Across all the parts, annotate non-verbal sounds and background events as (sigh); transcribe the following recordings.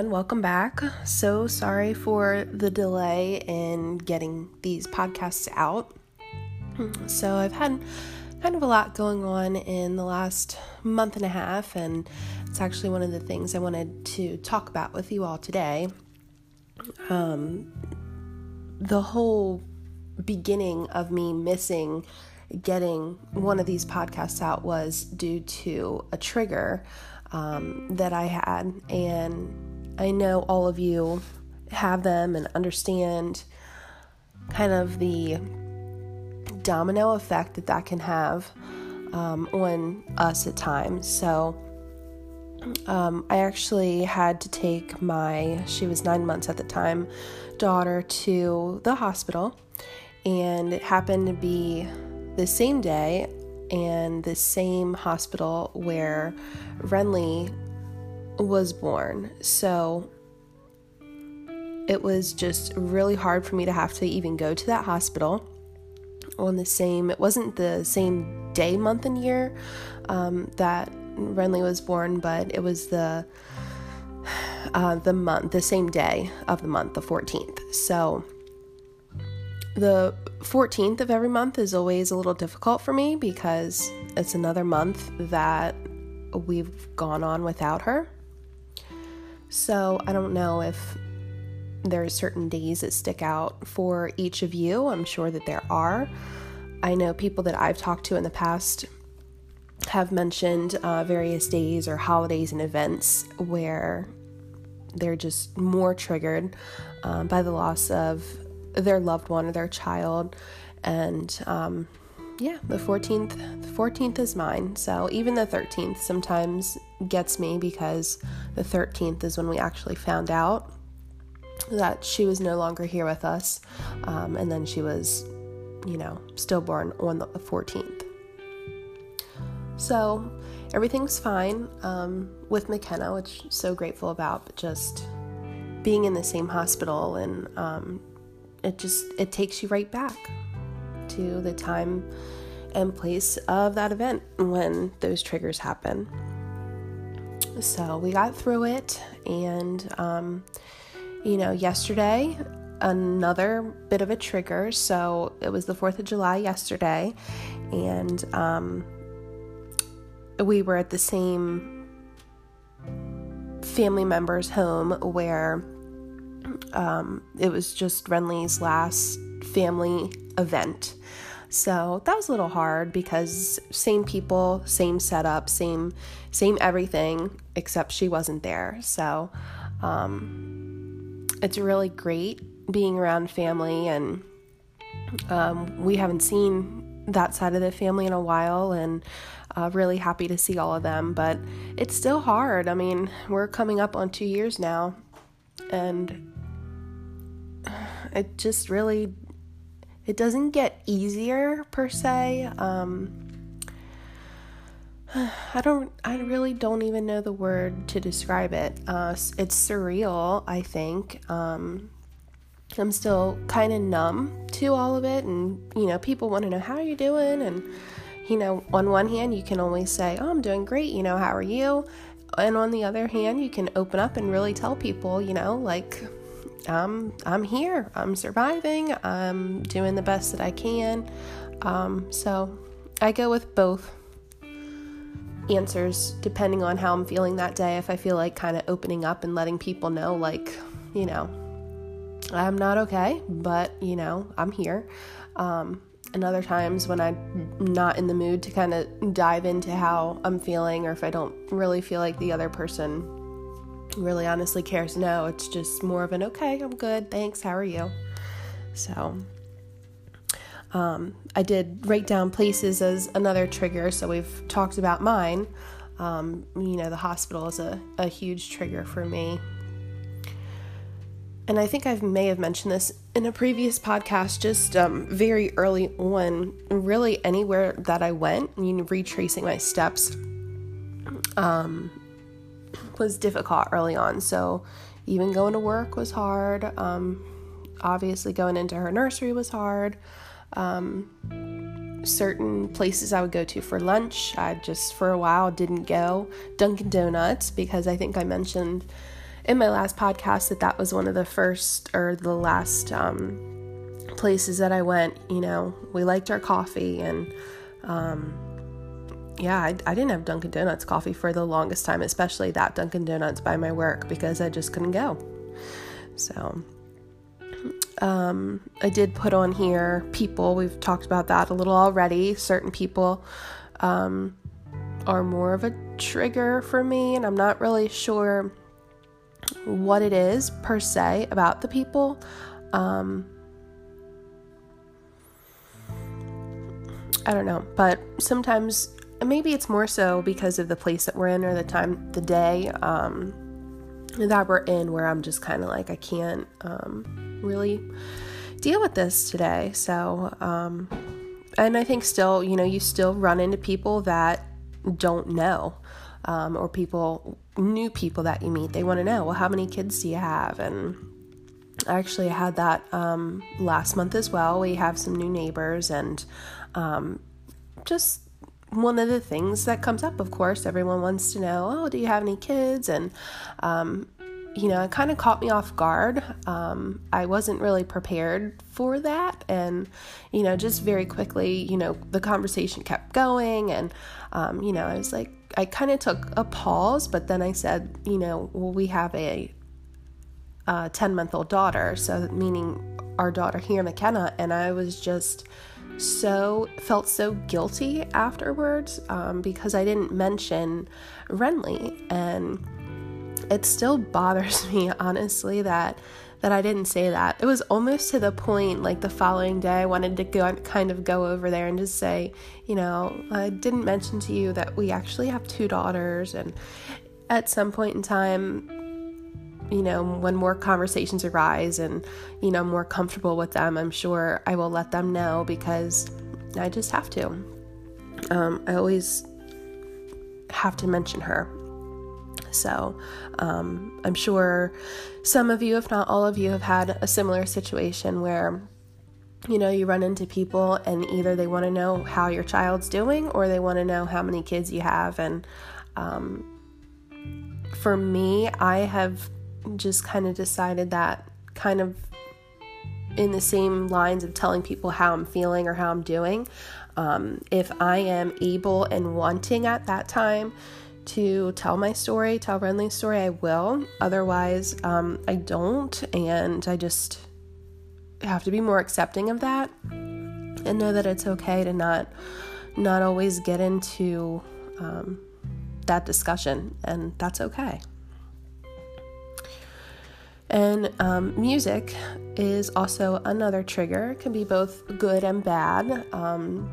Everyone, welcome back. So sorry for the delay in getting these podcasts out. So, I've had kind of a lot going on in the last month and a half, and it's actually one of the things I wanted to talk about with you all today. Um, the whole beginning of me missing getting one of these podcasts out was due to a trigger um, that I had. And I know all of you have them and understand kind of the domino effect that that can have um, on us at times. So, um, I actually had to take my, she was nine months at the time, daughter to the hospital. And it happened to be the same day and the same hospital where Renly was born. So it was just really hard for me to have to even go to that hospital on the same, it wasn't the same day, month, and year um, that Renly was born, but it was the uh, the month, the same day of the month, the 14th. So the 14th of every month is always a little difficult for me because it's another month that we've gone on without her. So I don't know if there are certain days that stick out for each of you. I'm sure that there are. I know people that I've talked to in the past have mentioned uh, various days or holidays and events where they're just more triggered um, by the loss of their loved one or their child. And um, yeah, the 14th, the 14th is mine. So even the 13th sometimes gets me because the 13th is when we actually found out that she was no longer here with us. Um, and then she was, you know, stillborn on the 14th. So everything's fine um, with McKenna, which I'm so grateful about, but just being in the same hospital and um, it just it takes you right back to the time and place of that event when those triggers happen. So we got through it, and um, you know, yesterday another bit of a trigger. So it was the 4th of July yesterday, and um, we were at the same family member's home where um, it was just Renly's last family event. So that was a little hard because same people, same setup, same same everything, except she wasn't there. So um, it's really great being around family, and um, we haven't seen that side of the family in a while, and uh, really happy to see all of them. But it's still hard. I mean, we're coming up on two years now, and it just really it doesn't get easier per se um, (sighs) I don't, I really don't even know the word to describe it. Uh, it's surreal, I think. Um, I'm still kind of numb to all of it, and you know, people want to know how are you doing, and you know, on one hand, you can always say, "Oh, I'm doing great," you know, how are you? And on the other hand, you can open up and really tell people, you know, like I'm I'm here. I'm surviving. I'm doing the best that I can. Um, so I go with both answers depending on how I'm feeling that day. If I feel like kind of opening up and letting people know, like, you know, I'm not okay, but you know, I'm here. Um, and other times when I'm not in the mood to kind of dive into how I'm feeling, or if I don't really feel like the other person really honestly cares. No, it's just more of an okay, I'm good, thanks, how are you? So, um, I did write down places as another trigger, so we've talked about mine. Um, you know, the hospital is a, a huge trigger for me. And I think I may have mentioned this in a previous podcast, just um, very early on, really anywhere that I went, you know, retracing my steps. Um, was difficult early on. So even going to work was hard. Um, obviously, going into her nursery was hard. Um, certain places I would go to for lunch, I just for a while didn't go. Dunkin' Donuts, because I think I mentioned in my last podcast that that was one of the first or the last um, places that I went. You know, we liked our coffee, and um, yeah, I, I didn't have Dunkin' Donuts coffee for the longest time, especially that Dunkin' Donuts by my work because I just couldn't go. So, um, I did put on here people. We've talked about that a little already. Certain people um, are more of a trigger for me, and I'm not really sure what it is per se about the people. Um, I don't know, but sometimes maybe it's more so because of the place that we're in or the time, the day um, that we're in, where I'm just kind of like, I can't um, really deal with this today. So, um, and I think still, you know, you still run into people that don't know, um, or people, new people that you meet. They want to know, well, how many kids do you have? And I actually had that um, last month as well. We have some new neighbors, and um, just one of the things that comes up, of course, everyone wants to know, oh, do you have any kids? And, um, you know, it kind of caught me off guard. Um, I wasn't really prepared for that. And, you know, just very quickly, you know, the conversation kept going. And, um, you know, I was like, I kind of took a pause, but then I said, you know, well, we have a 10 month old daughter. So, meaning our daughter here, McKenna. And I was just, so felt so guilty afterwards um, because I didn't mention Renly, and it still bothers (laughs) me honestly that that I didn't say that. It was almost to the point like the following day I wanted to go kind of go over there and just say, you know, I didn't mention to you that we actually have two daughters and at some point in time you know, when more conversations arise and, you know, more comfortable with them, I'm sure I will let them know because I just have to. Um, I always have to mention her. So um, I'm sure some of you, if not all of you, have had a similar situation where you know, you run into people and either they want to know how your child's doing or they want to know how many kids you have. And um, for me, I have just kind of decided that kind of in the same lines of telling people how I'm feeling or how I'm doing. Um, if I am able and wanting at that time to tell my story, tell Renly's story, I will. Otherwise, um, I don't, and I just have to be more accepting of that and know that it's okay to not not always get into um, that discussion, and that's okay. And um, music is also another trigger. It can be both good and bad. Um,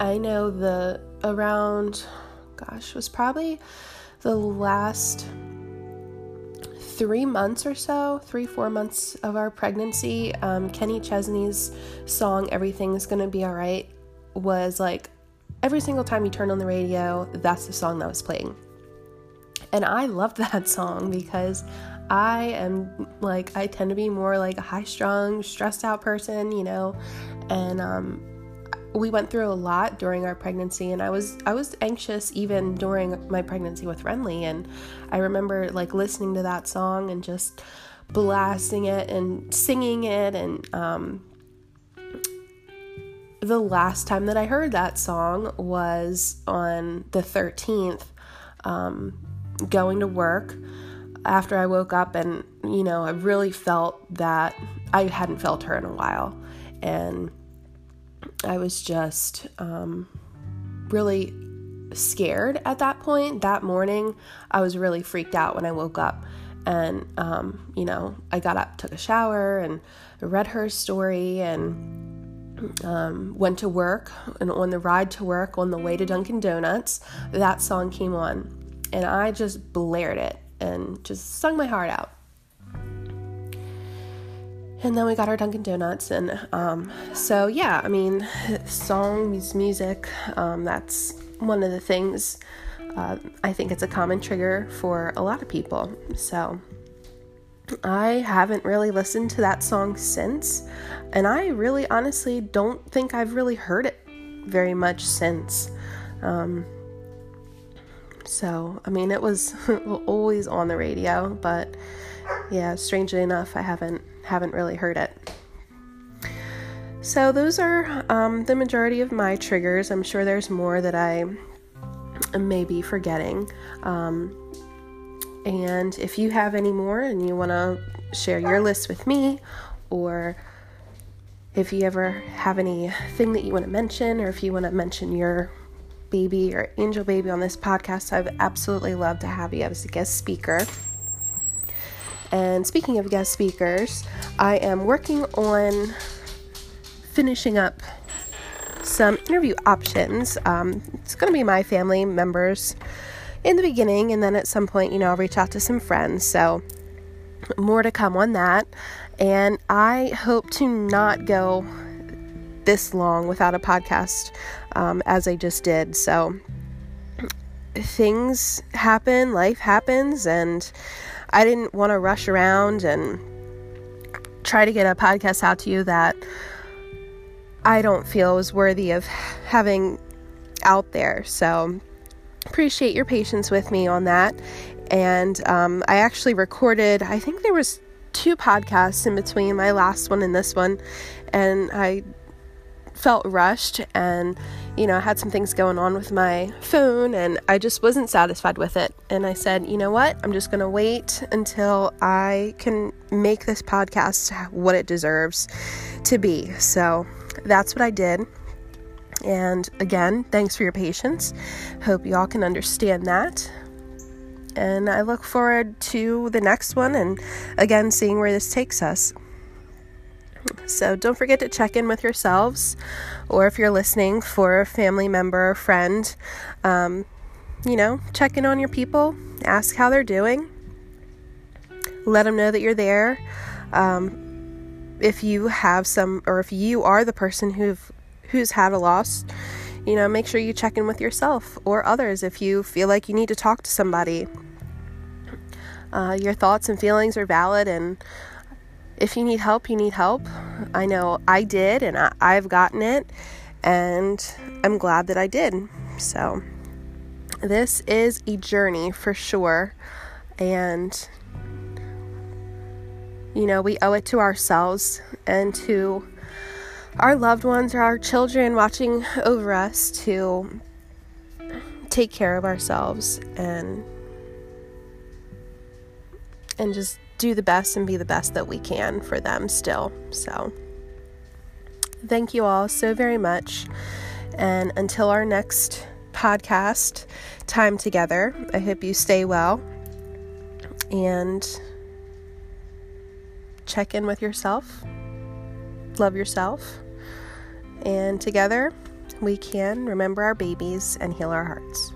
I know the around, gosh, was probably the last three months or so, three, four months of our pregnancy. Um, Kenny Chesney's song, Everything's Gonna Be Alright, was like every single time you turned on the radio, that's the song that was playing. And I loved (laughs) that song because I am like, I tend to be more like a high strung, stressed out person, you know, and, um, we went through a lot during our pregnancy and I was I was anxious even during my pregnancy with Renly and I remember like listening to that song and just blasting it and singing it and um, the last time that I heard that song was on the 13th um, going to work after I woke up, and you know, I really felt that I hadn't felt her in a while, and I was just um, really scared at that point. That morning, I was really freaked out when I woke up. And, um, you know, I got up, took a shower, and read her story, and um, went to work. And on the ride to work, on the way to Dunkin' Donuts, that song came on. And I just blared it and just sung my heart out. And then we got our Dunkin' Donuts, and um, so yeah, I mean, songs, music, um, that's one of the things. Uh, I think it's a common trigger for a lot of people. So I haven't really listened to that song since, and I really honestly don't think I've really heard it very much since. Um, So, I mean, it was (laughs) always on the radio, but yeah, strangely enough, I haven't haven't really heard it. So those are um, the majority of my triggers. I'm sure there's more that I may be forgetting. Um, and if you have any more and you want to share your list with me, or if you ever have anything that you want to mention, or if you want to mention your baby or angel baby on this podcast, I'd absolutely love to have you as a guest speaker. And speaking of guest speakers, I am working on finishing up some interview options. Um, it's going to be my family members in the beginning, and then at some point, you know, I'll reach out to some friends. So, more to come on that. And I hope to not go this long without a podcast um, as I just did. So, things happen, life happens, and I didn't want to rush around and try to get a podcast out to you that I don't feel is worthy of having out there. So, appreciate your patience with me on that. And um, I actually recorded, I think there was two podcasts in between my last one and this one, and I felt rushed and you know, I had some things going on with my phone and I just wasn't satisfied with it. And I said, you know what? I'm just going to wait until I can make this podcast what it deserves to be. So that's what I did. And again, thanks for your patience. Hope y'all can understand that. And I look forward to the next one and again seeing where this takes us. So don't forget to check in with yourselves, or if you're listening for a family member or friend, um, you know, check in on your people, ask how they're doing, let them know that you're there. Um, if you have some, or if you are the person who who's had a loss, you know, make sure you check in with yourself or others if you feel like you need to talk to somebody. Uh, your thoughts and feelings are valid, and if you need help, you need help. I know I did, and I, I've gotten it, and I'm glad that I did. So, this is a journey for sure, and you know, we owe it to ourselves and to our loved ones or our children watching over us to take care of ourselves and and just do the best and be the best that we can for them still. So, thank you all so very much. And until our next podcast time together, I hope you stay well and check in with yourself, love yourself, and together we can remember our babies and heal our hearts.